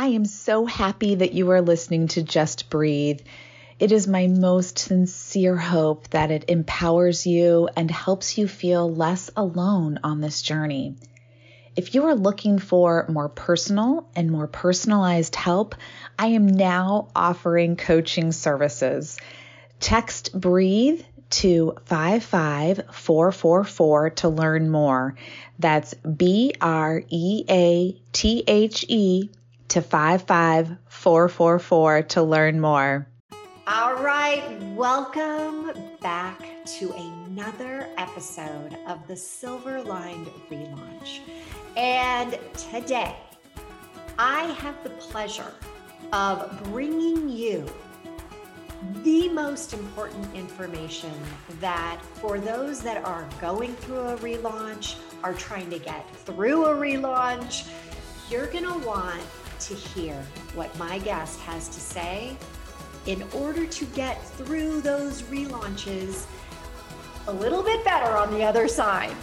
I am so happy that you are listening to Just Breathe. It is my most sincere hope that it empowers you and helps you feel less alone on this journey. If you are looking for more personal and more personalized help, I am now offering coaching services. Text breathe to 55444 to learn more. That's B R E A T H E to 55444 to learn more. All right, welcome back to another episode of the Silver Lined Relaunch. And today, I have the pleasure of bringing you the most important information that for those that are going through a relaunch, are trying to get through a relaunch, you're going to want to hear what my guest has to say in order to get through those relaunches a little bit better on the other side.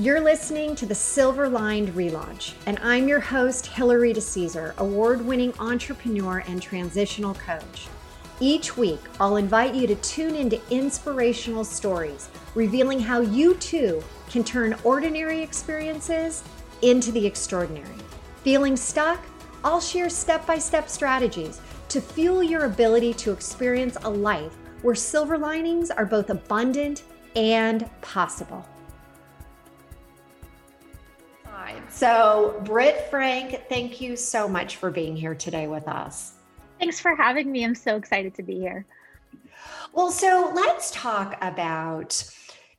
You're listening to the Silver Lined Relaunch, and I'm your host, Hilary DeCesar, award winning entrepreneur and transitional coach. Each week, I'll invite you to tune into inspirational stories, revealing how you too can turn ordinary experiences into the extraordinary. Feeling stuck? I'll share step by step strategies to fuel your ability to experience a life where silver linings are both abundant and possible. So, Britt Frank, thank you so much for being here today with us. Thanks for having me. I'm so excited to be here. Well, so let's talk about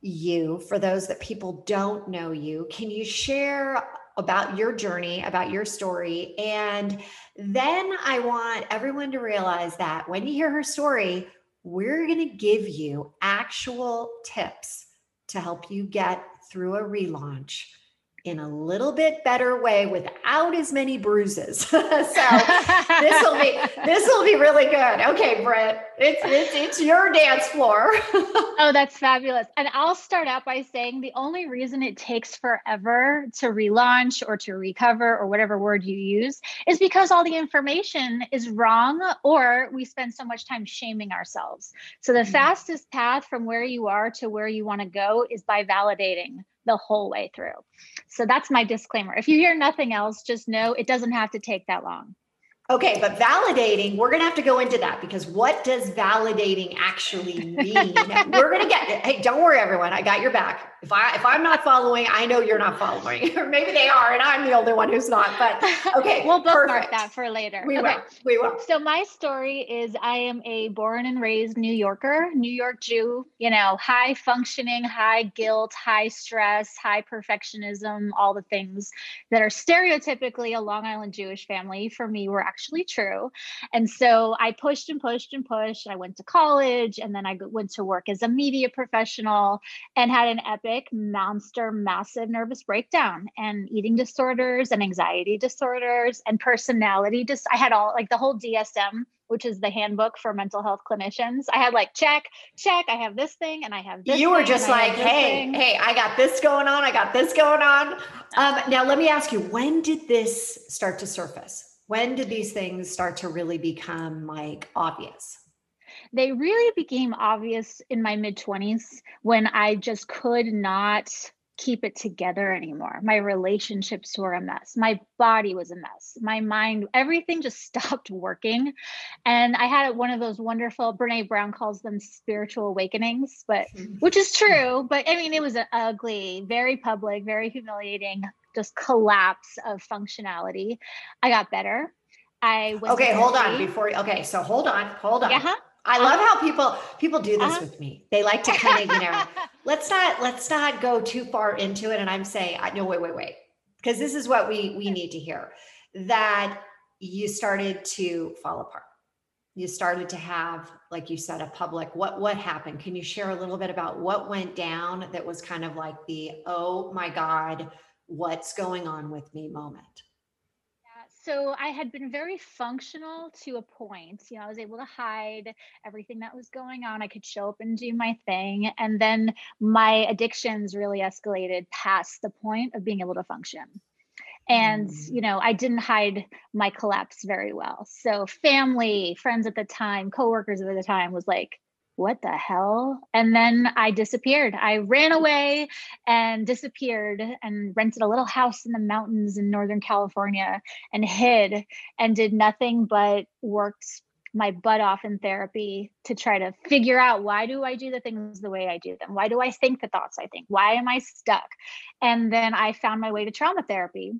you for those that people don't know you. Can you share about your journey, about your story? And then I want everyone to realize that when you hear her story, we're going to give you actual tips to help you get through a relaunch in a little bit better way without as many bruises. so this will be this will be really good. Okay, Britt, it's it's it's your dance floor. oh, that's fabulous. And I'll start out by saying the only reason it takes forever to relaunch or to recover or whatever word you use is because all the information is wrong or we spend so much time shaming ourselves. So the mm-hmm. fastest path from where you are to where you want to go is by validating the whole way through. So that's my disclaimer. If you hear nothing else, just know it doesn't have to take that long. Okay, but validating, we're going to have to go into that because what does validating actually mean? we're going to get Hey, don't worry everyone, I got your back. If I if I'm not following, I know you're not following. or maybe they are and I'm the only one who's not. But okay. we'll bookmark that for later. We okay. will. We will. So my story is I am a born and raised New Yorker, New York Jew, you know, high functioning, high guilt, high stress, high perfectionism, all the things that are stereotypically a Long Island Jewish family for me were actually actually true. And so I pushed and pushed and pushed. I went to college and then I went to work as a media professional and had an epic, monster, massive nervous breakdown and eating disorders and anxiety disorders and personality. Just I had all like the whole DSM which is the handbook for mental health clinicians. I had like check, check. I have this thing, and I have this. You were just like, hey, thing. hey, I got this going on. I got this going on. Um, now, let me ask you, when did this start to surface? when did these things start to really become like obvious? They really became obvious in my mid 20s when I just could not keep it together anymore. My relationships were a mess. My body was a mess. My mind, everything just stopped working. And I had one of those wonderful, Brene Brown calls them spiritual awakenings, but which is true. But I mean, it was an ugly, very public, very humiliating, just collapse of functionality. I got better. I went okay. Hold on before. Okay, so hold on, hold on. Uh-huh. I love how people people do this uh-huh. with me. They like to kind of you know, let's not let's not go too far into it. And I'm saying, I no, wait, wait, wait, because this is what we we need to hear that you started to fall apart. You started to have, like you said, a public. What what happened? Can you share a little bit about what went down? That was kind of like the oh my god what's going on with me moment? So I had been very functional to a point. You know, I was able to hide everything that was going on. I could show up and do my thing. And then my addictions really escalated past the point of being able to function. And, mm. you know, I didn't hide my collapse very well. So family, friends at the time, coworkers at the time was like, what the hell? And then I disappeared. I ran mm. away and disappeared and rented a little house in the mountains in Northern California and hid and did nothing but worked my butt off in therapy to try to figure out why do I do the things the way I do them? Why do I think the thoughts I think? Why am I stuck? And then I found my way to trauma therapy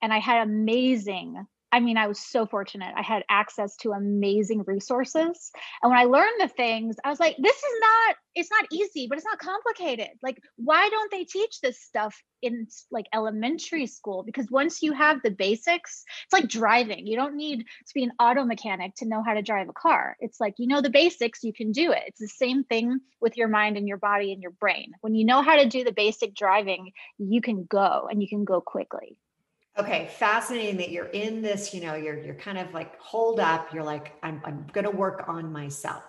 and I had amazing I mean, I was so fortunate. I had access to amazing resources. And when I learned the things, I was like, this is not, it's not easy, but it's not complicated. Like, why don't they teach this stuff in like elementary school? Because once you have the basics, it's like driving. You don't need to be an auto mechanic to know how to drive a car. It's like, you know, the basics, you can do it. It's the same thing with your mind and your body and your brain. When you know how to do the basic driving, you can go and you can go quickly. Okay, fascinating that you're in this, you know, you're you're kind of like hold up, you're like, I'm I'm gonna work on myself.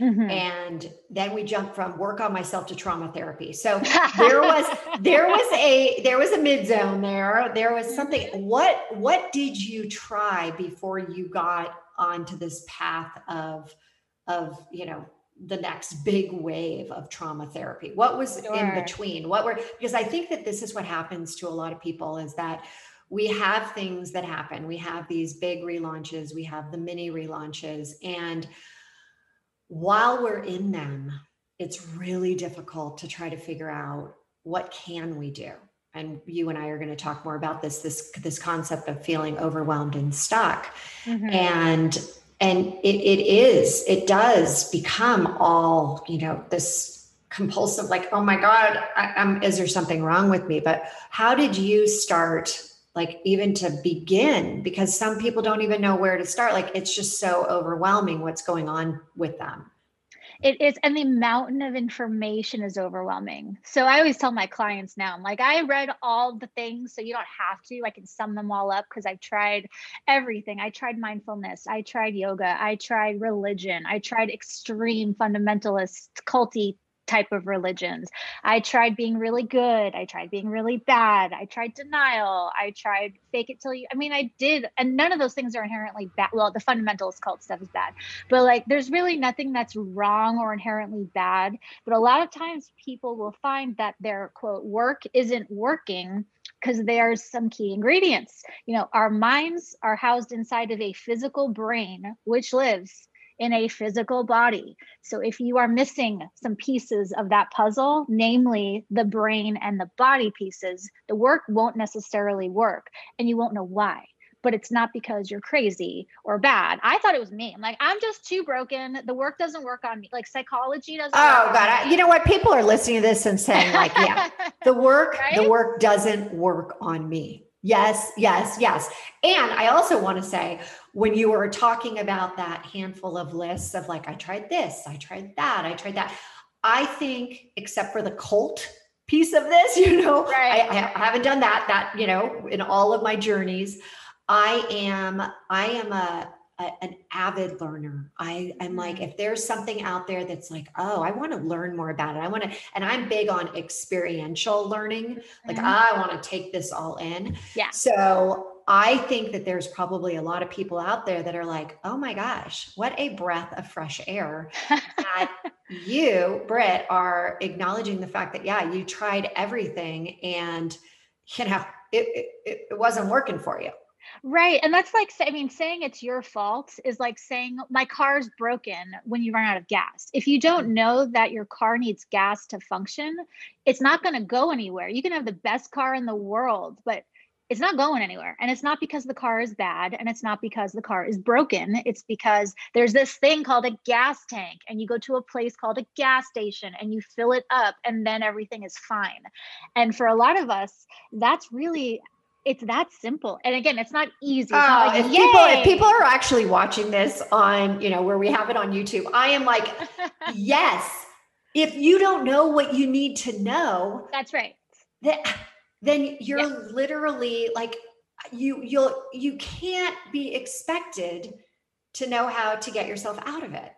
Mm-hmm. And then we jump from work on myself to trauma therapy. So there was there was a there was a mid zone there. There was something. What what did you try before you got onto this path of of you know the next big wave of trauma therapy? What was sure. in between? What were because I think that this is what happens to a lot of people is that we have things that happen. We have these big relaunches, we have the mini relaunches. And while we're in them, it's really difficult to try to figure out what can we do and you and I are going to talk more about this this this concept of feeling overwhelmed and stuck mm-hmm. and and it, it is it does become all you know this compulsive like oh my god I, I'm, is there something wrong with me but how did you start like even to begin because some people don't even know where to start. Like it's just so overwhelming what's going on with them. It is and the mountain of information is overwhelming. So i always tell my clients now i'm like i read all the things so you don't have to. I can sum them all up because i've tried everything. I tried mindfulness. I tried yoga. I tried religion. I tried extreme fundamentalist culty type of religions. I tried being really good. I tried being really bad. I tried denial. I tried fake it till you. I mean, I did, and none of those things are inherently bad. Well, the fundamentalist cult stuff is bad, but like there's really nothing that's wrong or inherently bad. But a lot of times people will find that their quote work isn't working because there's some key ingredients. You know, our minds are housed inside of a physical brain, which lives in a physical body. So if you are missing some pieces of that puzzle, namely the brain and the body pieces, the work won't necessarily work and you won't know why. But it's not because you're crazy or bad. I thought it was me. I'm like, I'm just too broken. The work doesn't work on me. Like psychology doesn't. Oh God! I, you know what? People are listening to this and saying, like, yeah, the work, right? the work doesn't work on me. Yes, yes, yes. And I also want to say, when you were talking about that handful of lists of like, I tried this, I tried that, I tried that, I think, except for the cult piece of this, you know, right. I, I haven't done that, that, you know, in all of my journeys. I am, I am a, a, an avid learner. I am like, mm. if there's something out there that's like, oh, I want to learn more about it. I want to, and I'm big on experiential learning. Like, mm-hmm. I want to take this all in. Yeah. So I think that there's probably a lot of people out there that are like, oh my gosh, what a breath of fresh air. that you, Britt, are acknowledging the fact that, yeah, you tried everything and, you know, it, it, it wasn't working for you. Right. And that's like, I mean, saying it's your fault is like saying my car's broken when you run out of gas. If you don't mm-hmm. know that your car needs gas to function, it's not going to go anywhere. You can have the best car in the world, but it's not going anywhere. And it's not because the car is bad and it's not because the car is broken. It's because there's this thing called a gas tank, and you go to a place called a gas station and you fill it up, and then everything is fine. And for a lot of us, that's really it's that simple. And again, it's not easy. It's oh, not like, if people if people are actually watching this on, you know, where we have it on YouTube, I am like, yes. If you don't know what you need to know, that's right. That then you're yeah. literally like you you'll you can't be expected to know how to get yourself out of it.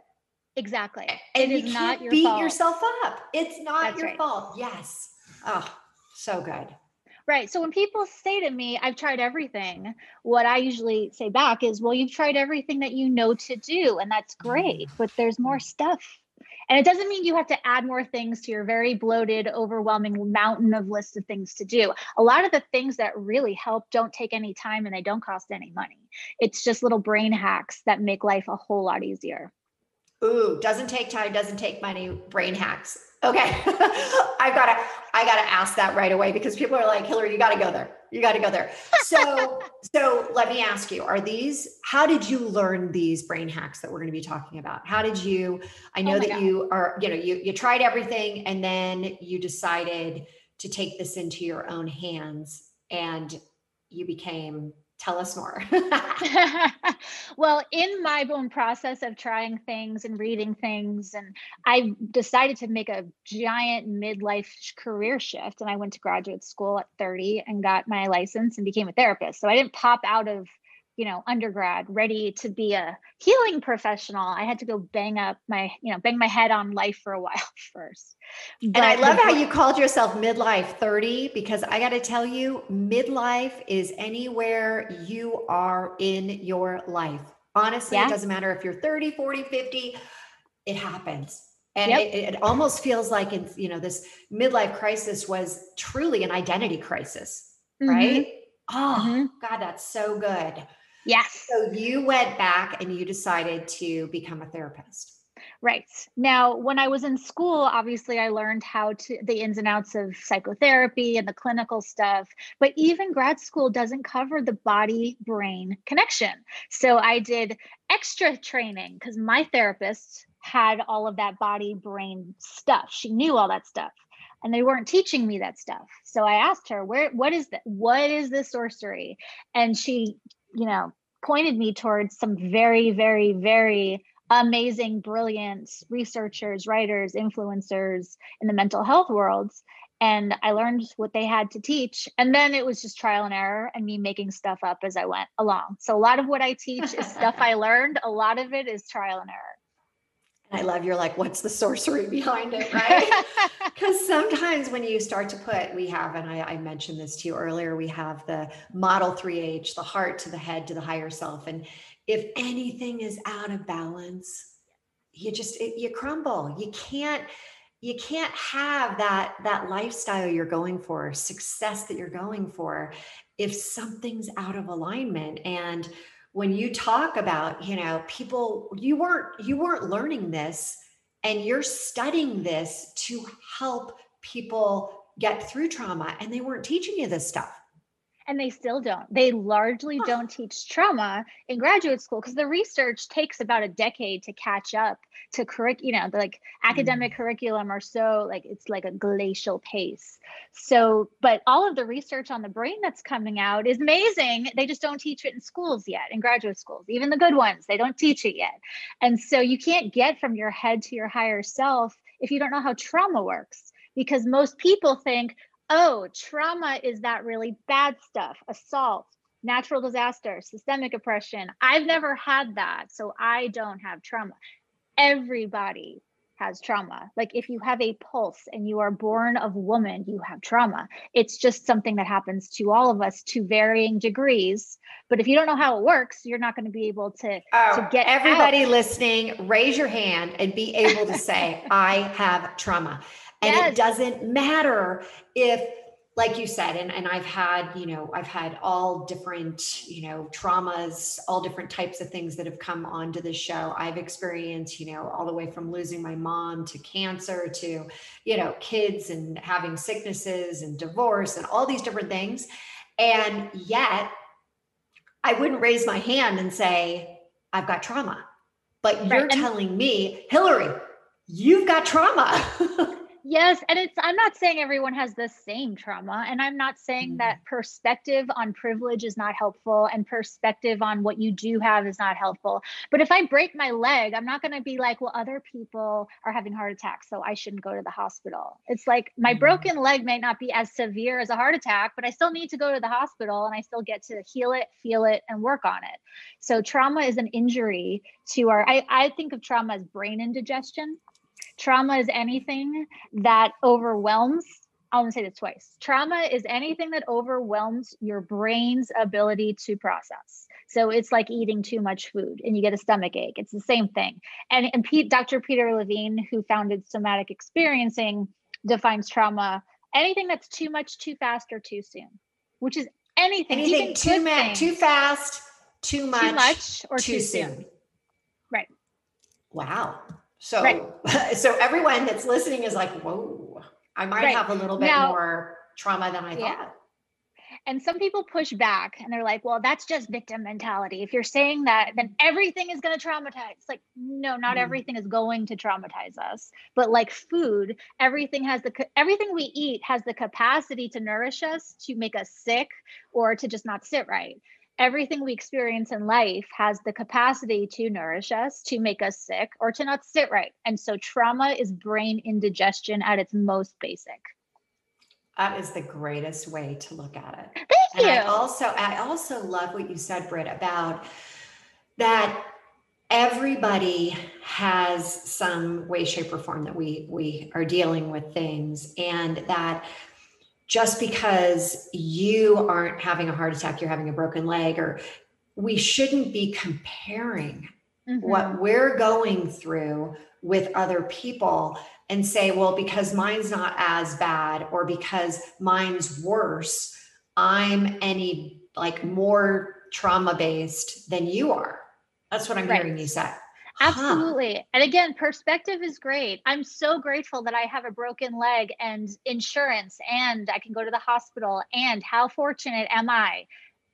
Exactly. And it you can't your beat fault. yourself up. It's not that's your right. fault. Yes. Oh, so good. Right. So when people say to me, I've tried everything, what I usually say back is, well, you've tried everything that you know to do, and that's great, but there's more stuff. And it doesn't mean you have to add more things to your very bloated, overwhelming mountain of lists of things to do. A lot of the things that really help don't take any time and they don't cost any money. It's just little brain hacks that make life a whole lot easier. Ooh, doesn't take time, doesn't take money, brain hacks. Okay. I've got to I got to ask that right away because people are like, "Hilary, you got to go there. You got to go there." So, so let me ask you, are these how did you learn these brain hacks that we're going to be talking about? How did you I oh know oh that God. you are, you know, you you tried everything and then you decided to take this into your own hands and you became tell us more. well, in my own process of trying things and reading things, and I decided to make a giant midlife career shift. And I went to graduate school at 30 and got my license and became a therapist. So I didn't pop out of you know undergrad ready to be a healing professional i had to go bang up my you know bang my head on life for a while first but and i love how you called yourself midlife 30 because i got to tell you midlife is anywhere you are in your life honestly yeah. it doesn't matter if you're 30 40 50 it happens and yep. it, it almost feels like in you know this midlife crisis was truly an identity crisis mm-hmm. right oh mm-hmm. god that's so good Yes. So you went back and you decided to become a therapist. Right. Now, when I was in school, obviously I learned how to the ins and outs of psychotherapy and the clinical stuff, but even grad school doesn't cover the body brain connection. So I did extra training because my therapist had all of that body brain stuff. She knew all that stuff and they weren't teaching me that stuff. So I asked her, "Where what is that? What is this sorcery?" And she you know, pointed me towards some very, very, very amazing, brilliant researchers, writers, influencers in the mental health worlds. And I learned what they had to teach. And then it was just trial and error and me making stuff up as I went along. So a lot of what I teach is stuff I learned, a lot of it is trial and error. I love you're like, what's the sorcery behind it, right? Because sometimes when you start to put, we have, and I, I, mentioned this to you earlier, we have the model 3H, the heart to the head to the higher self. And if anything is out of balance, you just it, you crumble. You can't you can't have that that lifestyle you're going for, success that you're going for, if something's out of alignment. And when you talk about you know people you weren't you weren't learning this and you're studying this to help people get through trauma and they weren't teaching you this stuff and they still don't. They largely don't teach trauma in graduate school because the research takes about a decade to catch up to curric, you know, the like academic mm. curriculum are so like it's like a glacial pace. So, but all of the research on the brain that's coming out is amazing. They just don't teach it in schools yet, in graduate schools, even the good ones, they don't teach it yet. And so you can't get from your head to your higher self if you don't know how trauma works because most people think oh, trauma is that really bad stuff, assault, natural disaster, systemic oppression. I've never had that, so I don't have trauma. Everybody has trauma. Like if you have a pulse and you are born of woman, you have trauma. It's just something that happens to all of us to varying degrees. But if you don't know how it works, you're not going to be able to, oh, to get everybody out. listening, raise your hand and be able to say, I have trauma. And yes. it doesn't matter if like you said and, and i've had you know i've had all different you know traumas all different types of things that have come onto the show i've experienced you know all the way from losing my mom to cancer to you know kids and having sicknesses and divorce and all these different things and yet i wouldn't raise my hand and say i've got trauma but you're right. telling me hilary you've got trauma Yes, and it's I'm not saying everyone has the same trauma and I'm not saying mm-hmm. that perspective on privilege is not helpful and perspective on what you do have is not helpful. But if I break my leg, I'm not going to be like, well other people are having heart attacks so I shouldn't go to the hospital. It's like my mm-hmm. broken leg may not be as severe as a heart attack, but I still need to go to the hospital and I still get to heal it, feel it and work on it. So trauma is an injury to our I, I think of trauma as brain indigestion Trauma is anything that overwhelms I'm gonna say this twice. Trauma is anything that overwhelms your brain's ability to process. So it's like eating too much food and you get a stomach ache. It's the same thing. And, and Pete, Dr. Peter Levine, who founded Somatic Experiencing, defines trauma anything that's too much, too fast, or too soon, which is anything. Anything too much, too fast, too much, too much, or too, too soon. soon. Right. Wow. So, Right. so everyone that's listening is like, whoa, I might Right. have a little bit Now- more trauma than I Yeah. thought. And some people push back and they're like, well, that's just victim mentality. If you're saying that, then everything is going to traumatize. It's like, no, not Mm. everything is going to traumatize us. But like food, everything has the everything we eat has the capacity to nourish us, to make us sick, or to just not sit right. Everything we experience in life has the capacity to nourish us, to make us sick, or to not sit right. And so trauma is brain indigestion at its most basic. That is the greatest way to look at it. Thank And you. I also I also love what you said, Britt, about that everybody has some way, shape, or form that we we are dealing with things, and that just because you aren't having a heart attack, you're having a broken leg, or we shouldn't be comparing Mhm. what we're going through with other people and say, well, because mine's not as bad or because mine's worse, I'm any like more trauma based than you are. That's what I'm Right. hearing you say. Huh. Absolutely. And again, perspective is great. I'm so grateful that I have a broken leg and insurance and I can go to the hospital. And how fortunate am I?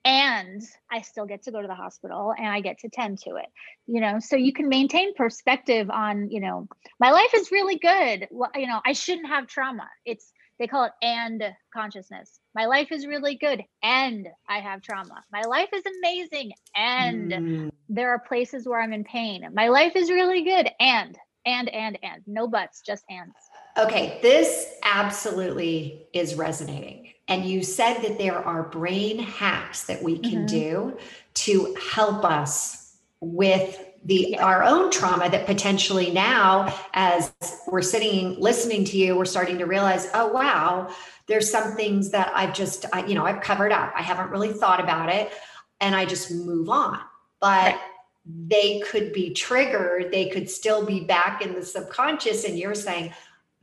And I still get to go to the hospital and I get to tend to it. You know, so you can maintain perspective on, you know, my life is really good. Well, you know, I shouldn't have trauma. It's they call it and consciousness. My life is really good and I have trauma. My life is amazing and Mm. there are places where I'm in pain. My life is really good. And, and, and, and. No buts, just ands. Okay, this absolutely is resonating. And you said that there are brain hacks that we can Mhm. do to help us with the Yeah. our own trauma that potentially now as we're sitting listening to you we're starting to realize oh wow there's some things that I've just I, you know I've covered up I haven't really thought about it and I just move on but Right. they could be triggered they could still be back in the subconscious and you're saying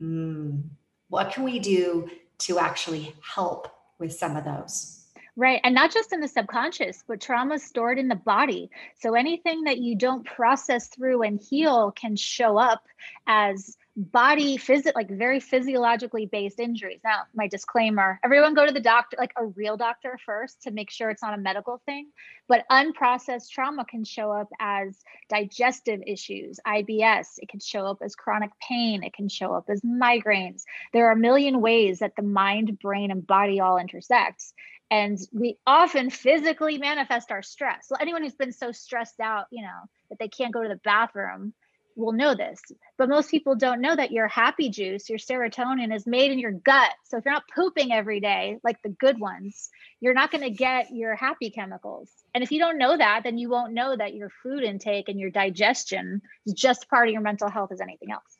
"Hmm, what can we do to actually help with some of those Right. And not just in the subconscious, but trauma stored in the body. So anything that you don't process through and heal can show up as body physic like very physiologically based injuries. Now, my disclaimer, everyone go to the doctor, like a real doctor first to make sure it's not a medical thing. But unprocessed trauma can show up as digestive issues, IBS. It can show up as chronic pain. It can show up as migraines. There are a million ways that the mind, brain, and body all intersect and we often physically manifest our stress. So anyone who's been so stressed out, you know, that they can't go to the bathroom will know this. But most people don't know that your happy juice, your serotonin is made in your gut. So if you're not pooping every day like the good ones, you're not going to get your happy chemicals. And if you don't know that, then you won't know that your food intake and your digestion is just part of your mental health as anything else.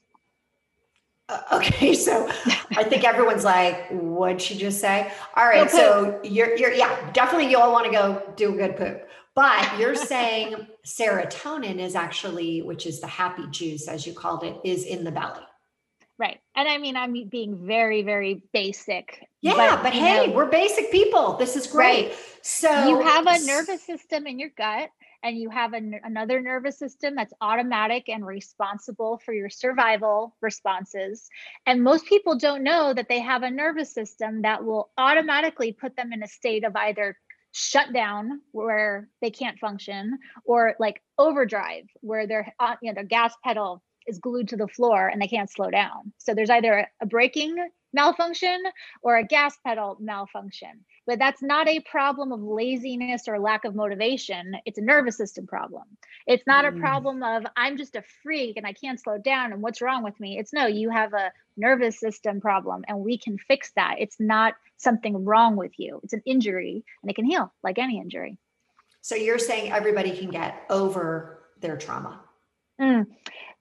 Uh, okay, so I think everyone's like, "What'd she just say?" All right, so you're you're yeah, definitely you all want to go do a good poop, but you're saying serotonin is actually, which is the happy juice as you called it, is in the belly. Right. And I mean, I'm being very, very basic. Yeah, but, you hey, know, we're basic people. This is great. So you have a nervous system in your gut and you have an, another nervous system that's automatic and responsible for your survival responses. And most people don't know that they have a nervous system that will automatically put them in a state of either shut down where they can't function or like overdrive where their uh, you know their gas pedal is glued to the floor and they can't slow down. So there's either a braking malfunction or a gas pedal malfunction but that's not a problem of laziness or lack of motivation it's a nervous system problem it's not Mm. a problem of i'm just a freak and i can't slow down and what's wrong with me it's no you have a nervous system problem and we can fix that it's not something wrong with you it's an injury and it can heal like any injury so you're saying everybody can get over their trauma. Mm.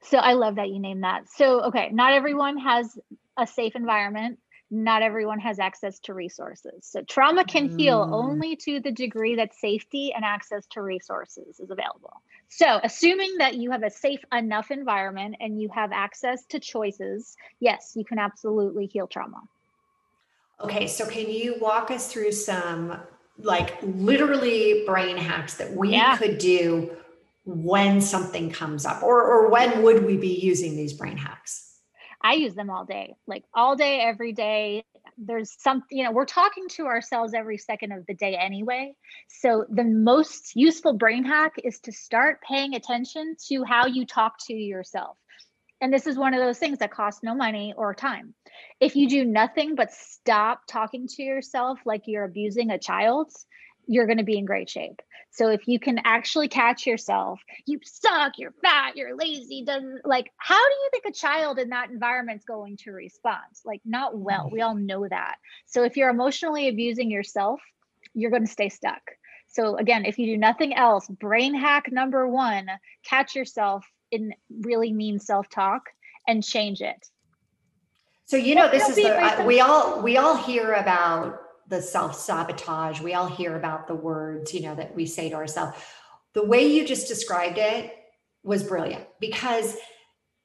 So I love that you named that. So, okay, not everyone has a safe environment not everyone has access to resources. So trauma can mm. heal only to the degree that safety and access to resources is available. So, assuming that you have a safe enough environment and you have access to choices, yes, you can absolutely heal trauma. Okay, so can you walk us through some like literally brain hacks that we yeah. could do when something comes up or or when would we be using these brain hacks? I use them all day, like all day, every day. There's some, you know, we're talking to ourselves every second of the day anyway. So the most useful brain hack is to start paying attention to how you talk to yourself. And this is one of those things that costs no money or time. If you do nothing but stop talking to yourself like you're abusing a child, you're going to be in great shape. So if you can actually catch yourself, you suck, you're fat, you're lazy, doesn't like how do you think a child in that environment's going to respond? Like not well. Mm. We all know that. So if you're emotionally abusing yourself, you're going to stay stuck. So again, if you do nothing else, brain hack number 1, catch yourself in really mean self-talk and change it. So you know this is the, we all we all hear about the self sabotage. We all hear about the words, you know, that we say to ourselves. The way you just described it was brilliant because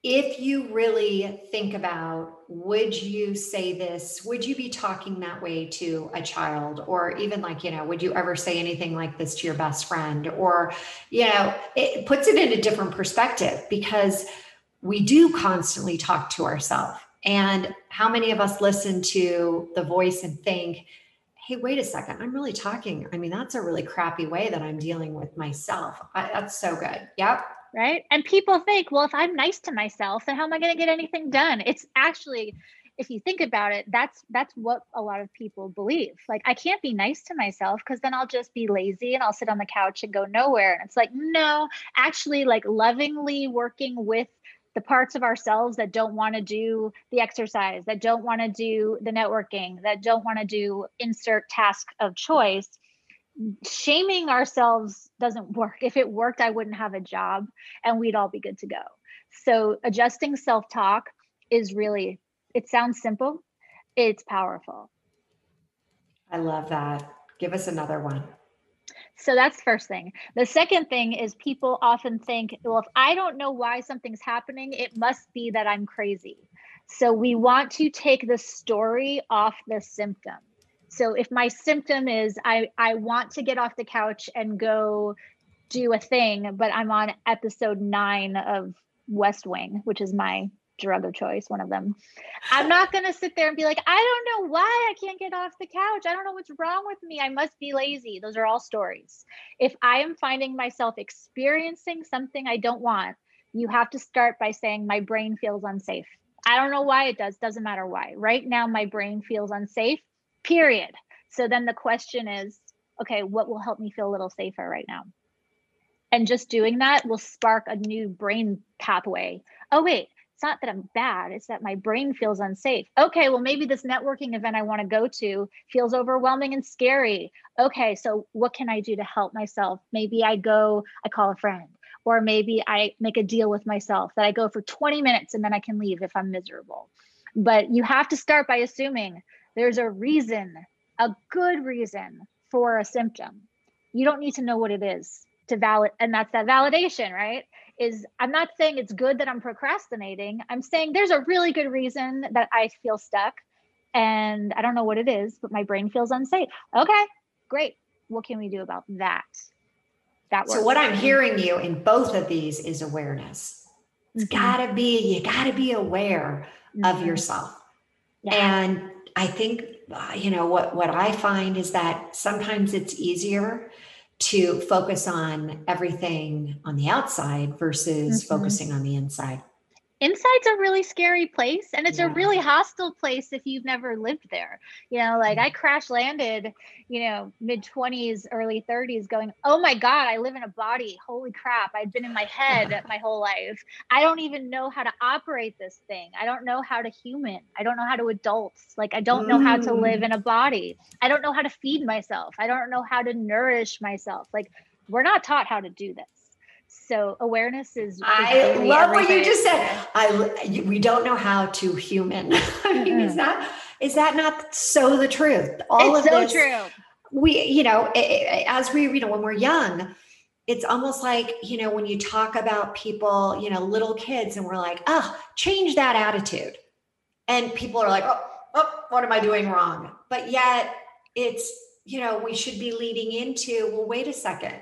if you really think about would you say this would you be talking that way to a child or even like you know would you ever say anything like this to your best friend or you know it puts it in a different perspective because we do constantly talk to ourselves and how many of us listen to the voice and think hey, wait a second, I'm really talking. I mean, that's a really crappy way that I'm dealing with myself. I, that's so good. Yep. Right. And people think, well, if I'm nice to myself, then how am I going to get anything done? It's actually, if you think about it, that's that's what a lot of people believe. Like, I can't be nice to myself because then I'll just be lazy and I'll sit on the couch and go nowhere. And it's like, no, actually, like lovingly working with the parts of ourselves that don't want to do the exercise, that don't want to do the networking, that don't want to do insert task of choice, shaming ourselves doesn't work. If it worked, I wouldn't have a job and we'd all be good to go. So adjusting self-talk is really it sounds simple, it's powerful. I love that. Give us another one. So that's first thing. The second thing is people often think, well, if I don't know why something's happening, it must be that I'm crazy. So we want to take the story off the symptom. So if my symptom is I I want to get off the couch and go do a thing, but I'm on episode 9 of West Wing, which is my drug of choice, one of them. I'm not going to sit there and be like, I don't know why I can't get off the couch. I don't know what's wrong with me. I must be lazy. Those are all stories. If I am finding myself experiencing something I don't want, you have to start by saying, My brain feels unsafe. I don't know why it does, doesn't matter why. Right now, my brain feels unsafe, period. So then the question is, okay, what will help me feel a little safer right now? And just doing that will spark a new brain pathway. Oh, wait, not that I'm bad, it's that my brain feels unsafe. Okay, well, maybe this networking event I want to go to feels overwhelming and scary. Okay, so what can I do to help myself? Maybe I go, I call a friend, or maybe I make a deal with myself that I go for 20 minutes and then I can leave if I'm miserable. But you have to start by assuming there's a reason, a good reason for a symptom. You don't need to know what it is to valid, and that's that validation, right? Is I'm not saying it's good that I'm procrastinating. I'm saying there's a really good reason that I feel stuck and I don't know what it is, but my brain feels unsafe. Okay, great. What can we do about that? That works. So what I'm hearing you in both of these is awareness. It's mm-hmm. gotta be, you gotta be aware mm-hmm. of yourself. Yeah. And I think, uh, you know, what, what I find is that sometimes it's easier to focus on everything on the outside versus mm-hmm. focusing on the inside inside's a really scary place and it's yeah. a really hostile place if you've never lived there. You know like i mm. crash landed you know mid 20s early 30s going oh my god i live in a body. Holy crap i've been in my head my whole life. I don't even know how to operate this thing. I don't know how to human. I don't know how to adults. Like i don't know how to live mm. in a body. I don't know how to feed myself. I don't know how to nourish myself. Like we're not taught how to do this So awareness is. I love what you just said. I we don't know how to human. I mean, mm-hmm. is that is that not so the truth? All it's of so this, true. We, you know, as we, you know, when we're young, it's almost like you know when you talk about people, you know, little kids, and we're like, oh, change that attitude, and people are like, oh, oh, what am I doing wrong? But yet, it's you know, we should be leading into, well, wait a second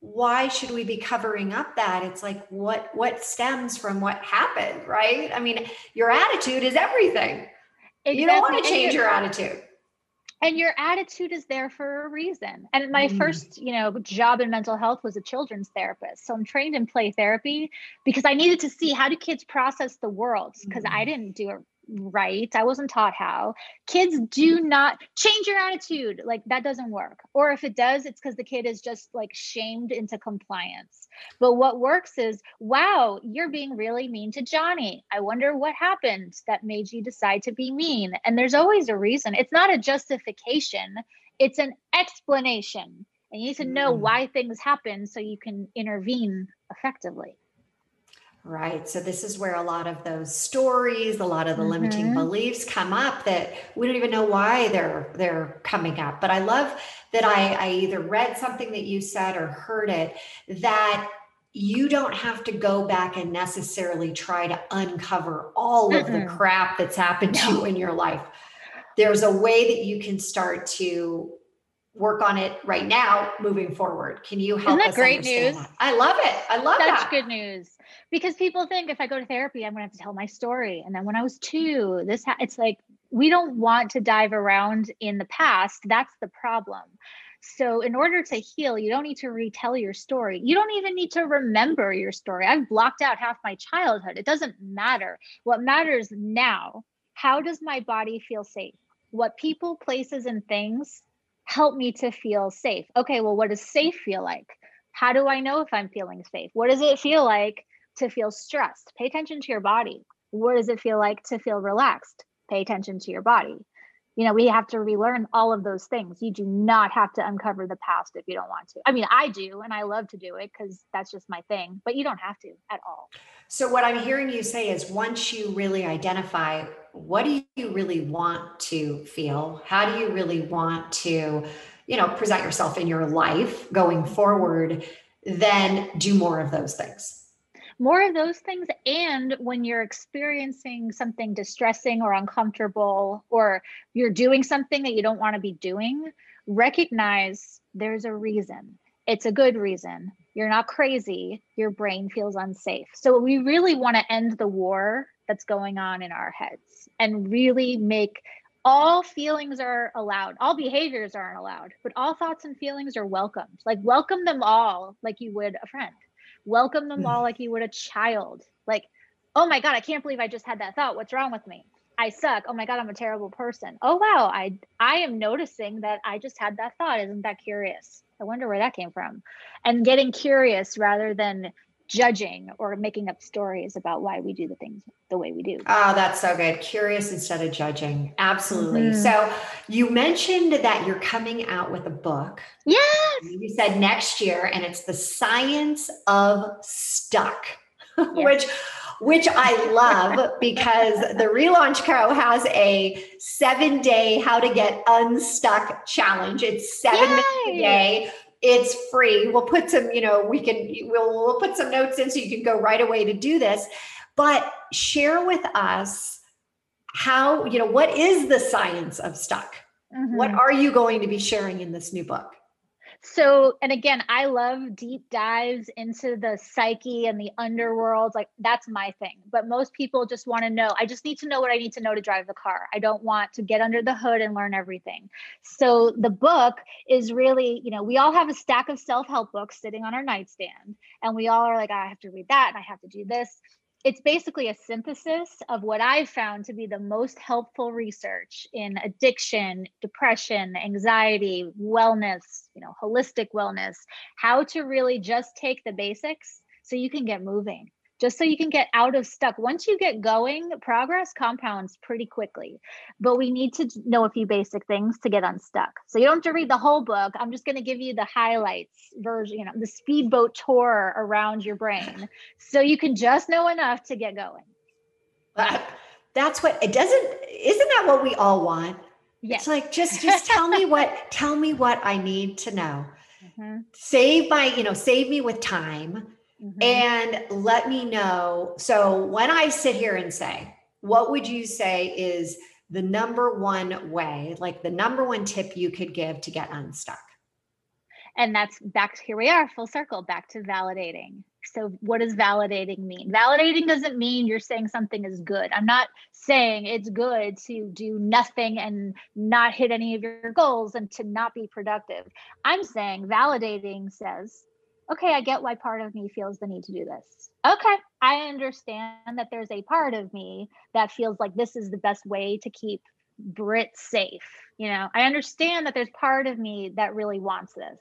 why should we be covering up that it's like what what stems from what happened right i mean your attitude is everything exactly. you don't want to change your attitude and your attitude is there for a reason and my mm. first you know job in mental health was a children's therapist so i'm trained in play therapy because i needed to see how do kids process the world because mm. i didn't do it right. I wasn't taught how. Kids do not change your attitude. Like that doesn't work. Or if it does, it's because the kid is just like shamed into compliance. But what works is, wow, you're being really mean to Johnny. I wonder what happened that made you decide to be mean. And there's always a reason. It's not a justification, it's an explanation. And you need to know mm. why things happen so you can intervene effectively. Right. So this is where a lot of those stories, a lot of the mm-hmm. limiting beliefs come up that we don't even know why they're they're coming up. But I love that I, I either read something that you said or heard it that you don't have to go back and necessarily try to uncover all mm of the crap that's happened to you in your life. There's a way that you can start to work on it right now moving forward. Can you help us? Isn't that great news? That? I love it. I love Such that. good news. Because people think if I go to therapy, I'm going to have to tell my story. And then when I was two, this ha- it's like we don't want to dive around in the past. That's the problem. So, in order to heal, you don't need to retell your story. You don't even need to remember your story. I've blocked out half my childhood. It doesn't matter. What matters now, how does my body feel safe? What people, places, and things help me to feel safe. Okay, well, what does safe feel like? How do I know if I'm feeling safe? What does it feel like to feel stressed? Pay attention to your body. What does it feel like to feel relaxed? Pay attention to your body. You know, we have to relearn all of those things. You do not have to uncover the past if you don't want to. I mean, I do, and I love to do it because that's just my thing, but you don't have to at all. So, what I'm hearing you say is once you really identify what do you really want to feel? How do you really want to, you know, present yourself in your life going forward? Then do more of those things. More of those things. And when you're experiencing something distressing or uncomfortable, or you're doing something that you don't want to be doing, recognize there's a reason. It's a good reason. You're not crazy. Your brain feels unsafe. So, we really want to end the war that's going on in our heads and really make all feelings are allowed all behaviors aren't allowed but all thoughts and feelings are welcomed like welcome them all like you would a friend welcome them all mm-hmm. like you would a child. Like oh my god i can't believe i just had that thought. What's wrong with me? I suck. Oh my god i'm a terrible person. Oh wow. I i am noticing that i just had that thought. Isn't that curious? I wonder where that came from. And getting curious rather than judging or making up stories about why we do the things the way we do. Oh, that's so good. Curious instead of judging. Absolutely. Mm-hmm. So you mentioned that you're coming out with a book. Yes. You said next year, and it's the science of stuck, yes. which which I love because the Relaunch Co has a seven day how to get unstuck challenge. It's seven Yay. minutes a day it's free. We'll put some, you know, we can we'll we'll put some notes in so you can go right away to do this. But share with us how, you know, what is the science of stuck? Mm-hmm. What are you going to be sharing in this new book? So, and again, I love deep dives into the psyche and the underworld. Like, that's my thing. But most people just want to know. I just need to know what I need to know to drive the car. I don't want to get under the hood and learn everything. So, the book is really, you know, we all have a stack of self help books sitting on our nightstand, and we all are like, I have to read that and I have to do this it's basically a synthesis of what I've found to be the most helpful research in addiction, depression, anxiety, wellness, you know, holistic wellness, how to really just take the basics so you can get moving. Just so you can get out of stuck. Once you get going, progress compounds pretty quickly. But we need to know a few basic things to get unstuck. So you don't have to read the whole book. I'm just going to give you the highlights version, you know, the speedboat tour around your brain. So you can just know enough to get going. That's what it doesn't isn't that what we all want? Yes. It's like just just tell me what tell me what I need to know. Mm-hmm. Save my, you know, save me with time mm-hmm. and let me know. So when I sit here and say, what would you say is the number one way, like the number one tip you could give to get unstuck? And that's back to here we are, full circle, back to validating. So, what does validating mean? Validating doesn't mean you're saying something is good. I'm not saying it's good to do nothing and not hit any of your goals and to not be productive. I'm saying validating says okay, I get why part of me feels the need to do this. Okay, I understand that there's a part of me that feels like this is the best way to keep Britt safe. You know, I understand that there's part of me that really wants this.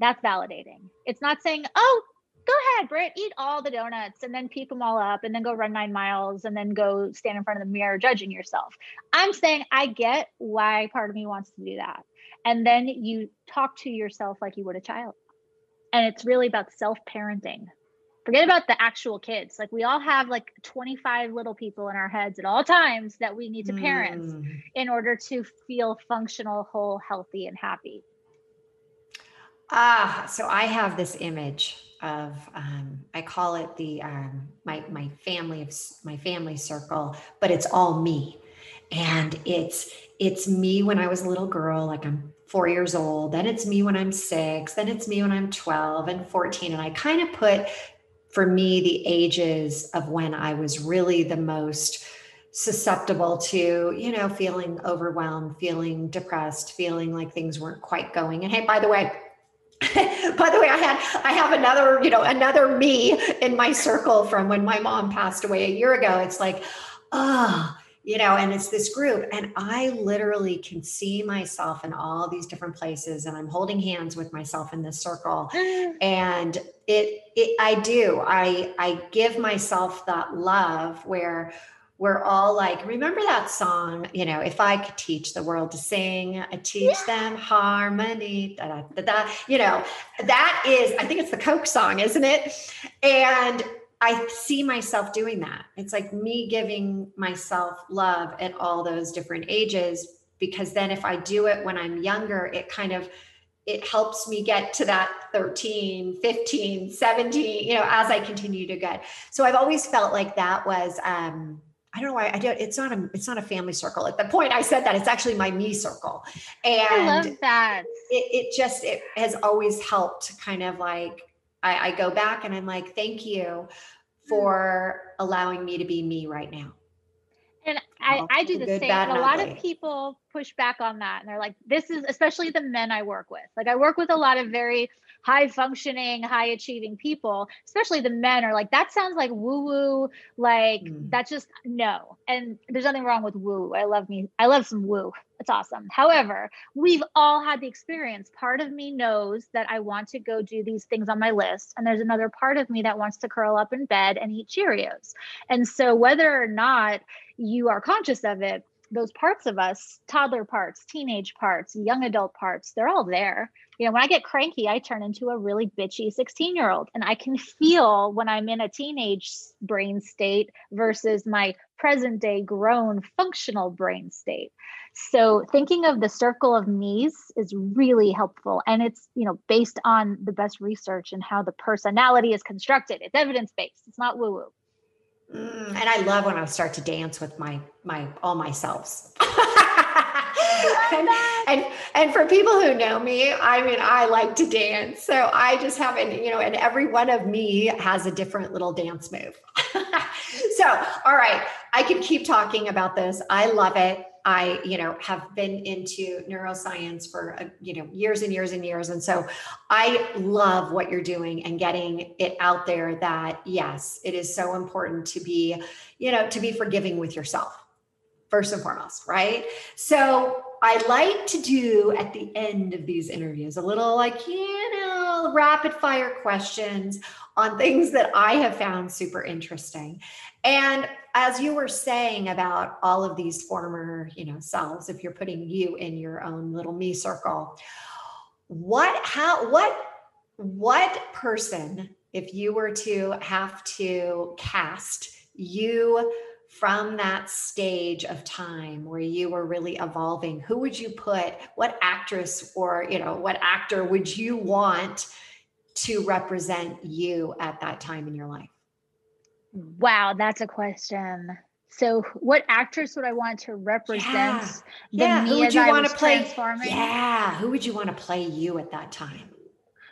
That's validating. It's not saying, oh, go ahead, Britt, eat all the donuts and then peek them all up and then go run nine miles and then go stand in front of the mirror judging yourself. I'm saying I get why part of me wants to do that. And then you talk to yourself like you would a child and it's really about self parenting forget about the actual kids. Like we all have like 25 little people in our heads at all times that we need to parent mm. in order to feel functional whole healthy and happy. Ah so i have this image of um, i call it the um, my my family of my family circle but it's all me. And it's it's me when i was a little girl like i'm four years old. Then it's me when I'm six. Then it's me when I'm 12 and 14. And I kind of put for me the ages of when I was really the most susceptible to, you know, feeling overwhelmed, feeling depressed, feeling like things weren't quite going. And hey, by the way, by the way, I had I have another, you know, another me in my circle from when my mom passed away a year ago. It's like, oh, you know, and it's this group. And I literally can see myself in all these different places and I'm holding hands with myself in this circle. Mm. and it, it I do, I, I give myself that love where we're all like, remember that song, you know, if I could teach the world to sing, I teach yeah. them harmony, da, da, da, da, you know, that is, I think it's the Coke song, isn't it? And I see myself doing that. It's like me giving myself love at all those different ages because then if I do it when I'm younger, it kind of it helps me get to that 13, 15, 17, you know, as I continue to get. So I've always felt like that was um I don't know why I don't it's not a it's not a family circle. At the point I said that it's actually my me circle. And I love that. It, it just it has always helped kind of like I, I go back and I'm like, thank you for allowing me to be me right now. And I, I do the good, same. And a lot ugly. of people push back on that. And they're like, this is especially the men I work with. Like I work with a lot of very high functioning, high achieving people, especially the men are like, that sounds like woo woo. Like mm. that's just no. And there's nothing wrong with woo. I love me. I love some woo. It's awesome. However, we've all had the experience. Part of me knows that I want to go do these things on my list. And there's another part of me that wants to curl up in bed and eat Cheerios. And so whether or not you are conscious of it, those parts of us, toddler parts, teenage parts, young adult parts, they're all there. You know, when I get cranky, I turn into a really bitchy 16 year old. And I can feel when I'm in a teenage brain state versus my present day grown functional brain state. So thinking of the circle of me's is really helpful. And it's, you know, based on the best research and how the personality is constructed. It's evidence based. It's not woo woo. Mm, and I love when I start to dance with my my all myself. and, and and for people who know me, I mean, I like to dance. So I just have an, you know, and every one of me has a different little dance move. so, all right, I could keep talking about this. I love it. I, you know, have been into neuroscience for, uh, you know, years and years and years. And so I love what you're doing and getting it out there that, yes, it is so important to be, you know, to be forgiving with yourself, first and foremost, right? So I like to do at the end of these interviews a little like, you know, rapid fire questions on things that I have found super interesting. And as you were saying about all of these former, you know, selves, if you're putting you in your own little me circle, what, how, what, what person, if you were to have to cast you from that stage of time where you were really evolving who would you put? What actress or you know what actor would you want to represent you at that time in your life wow that's a question so what actress would i want to represent yeah, yeah. who would you want to play yeah who would you want to play you at that time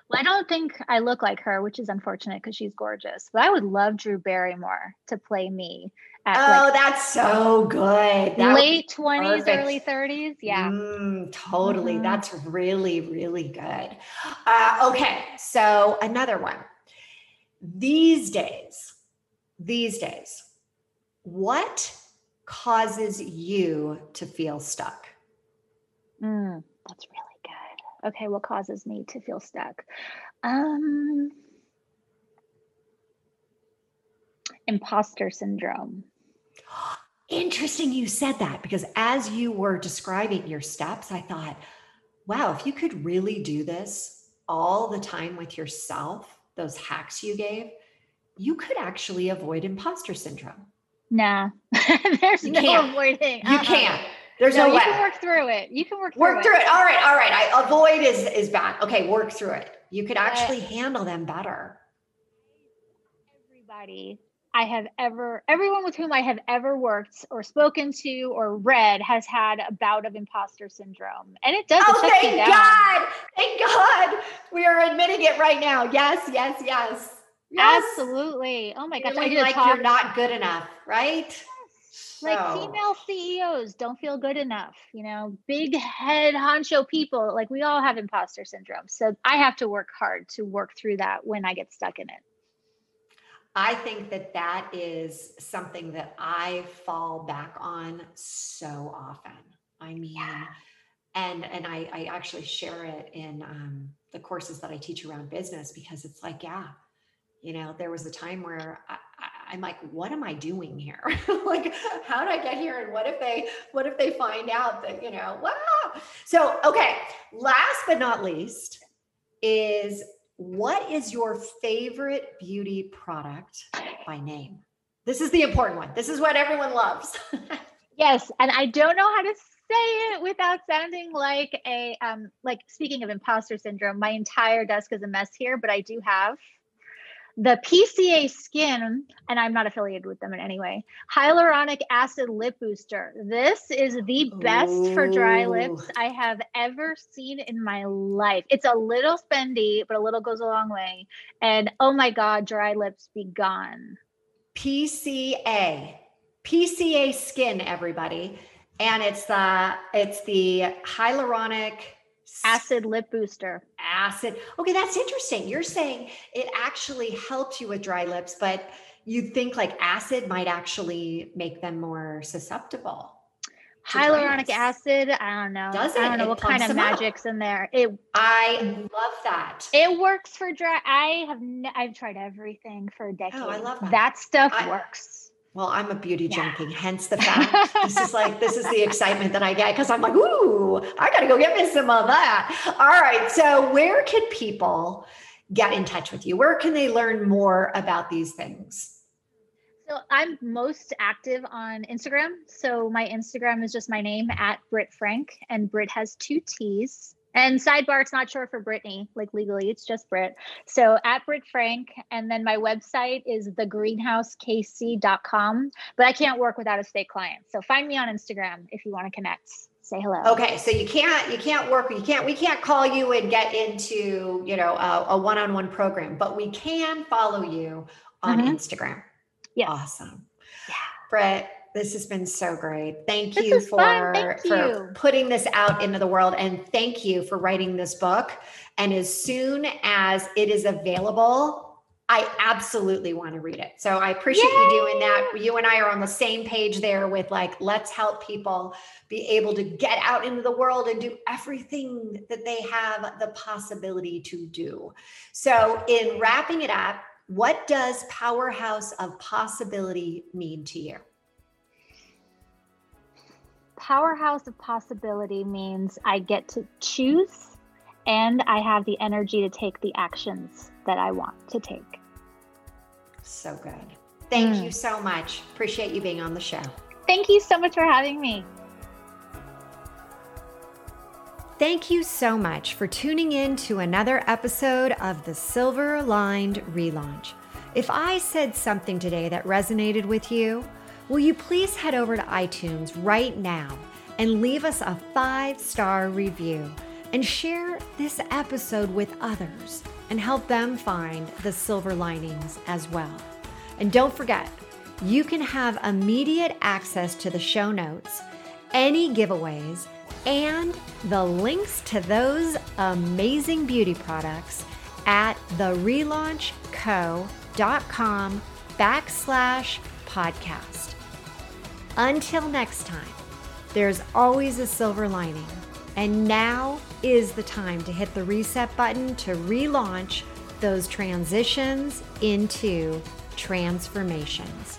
well, I don't think I look like her, which is unfortunate because she's gorgeous. But I would love Drew Barrymore to play me oh, like that's so good. That late 20s, early 30s. Yeah. Mm, totally. Mm-hmm. That's really, really good. Uh, okay. So, another one. These days, these days, what causes you to feel stuck? Mm, that's really good. Okay. What causes me to feel stuck? Um, imposter syndrome. Interesting you said that because as you were describing your steps, I thought, wow, if you could really do this all the time with yourself, those hacks you gave, you could actually avoid imposter syndrome. Nah, there's you no can't. avoiding. You can't. There's no, no way. You can work through it. You can work through work it. through it. All right, all right. I avoid is is bad. Okay, work through it. You could actually uh, handle them better. Everybody I have ever, everyone with whom I have ever worked or spoken to or read has had a bout of imposter syndrome. And it does. Oh, thank God. Thank God. We are admitting it right now. Yes, yes, yes. Yes. Absolutely. Oh my gosh. I like talk- you're not good enough, right? So. Like female CEOs don't feel good enough, you know, big head honcho people. Like we all have imposter syndrome. So I have to work hard to work through that when I get stuck in it. I think that that is something that I fall back on so often. I mean, yeah. and and I, I actually share it in um, the courses that I teach around business because it's like, yeah, you know, there was a time where I, am like, what am I doing here? like, how did I get here? And what if they, what if they find out that, you know, wow. So, okay. Last but not least is what is your favorite beauty product by name? This is the important one. This is what everyone loves. yes, and I don't know how to say it without sounding like a um like speaking of imposter syndrome, my entire desk is a mess here, but I do have the PCA Skin, and I'm not affiliated with them in any way, hyaluronic acid lip booster. This is the best Ooh. for dry lips I have ever seen in my life. It's a little spendy, but a little goes a long way. And oh my God, dry lips be gone. PCA, PCA Skin, everybody. And it's the it's the hyaluronic acid lip booster. Acid. Okay that's interesting. You're saying it actually helps you with dry lips but you think like acid might actually make them more susceptible hyaluronic acid i don't know. Does it? i don't know it what kind of magic's in there. It i love that. It works for dry i have ne- i've tried everything for a decade oh, i love that, that stuff I, works well, I'm a beauty yeah. junkie, hence the fact this is like this is the excitement that I get because I'm like, ooh, I gotta go get me some of that. All right. So where can people get in touch with you? Where can they learn more about these things? So I'm most active on Instagram. So my Instagram is just my name at Britt Frank, and Britt has two T's. And sidebar, it's not short for Brittany, like legally, it's just Britt. So at Britt Frank, and then my website is thegreenhousekc.com. But I can't work without a state client. So find me on Instagram if you want to connect. Say hello. Okay, so you can't you can't work you can't we can't call you and get into you know a, a one-on-one program, but we can follow you on mm-hmm. Instagram. Yeah, awesome. Yeah, Britt, this has been so great. Thank this you for thank for you. putting this out into the world and thank you for writing this book. And as soon as it is available, I absolutely want to read it. So I appreciate Yay! you doing that. You and I are on the same page there with like, let's help people be able to get out into the world and do everything that they have the possibility to do. So, in wrapping it up, what does powerhouse of possibility mean to you? Powerhouse of possibility means I get to choose and I have the energy to take the actions that I want to take. So good. Thank mm. you so much. Appreciate you being on the show. Thank you so much for having me. Thank you so much for tuning in to another episode of the Silver Lined Relaunch. If I said something today that resonated with you, will you please head over to iTunes right now and leave us a five star review and share this episode with others? and help them find the silver linings as well. And don't forget, you can have immediate access to the show notes, any giveaways, and the links to those amazing beauty products at therelaunchco.com backslash podcast. Until next time, there's always a silver lining. And now is the time to hit the reset button to relaunch those transitions into transformations.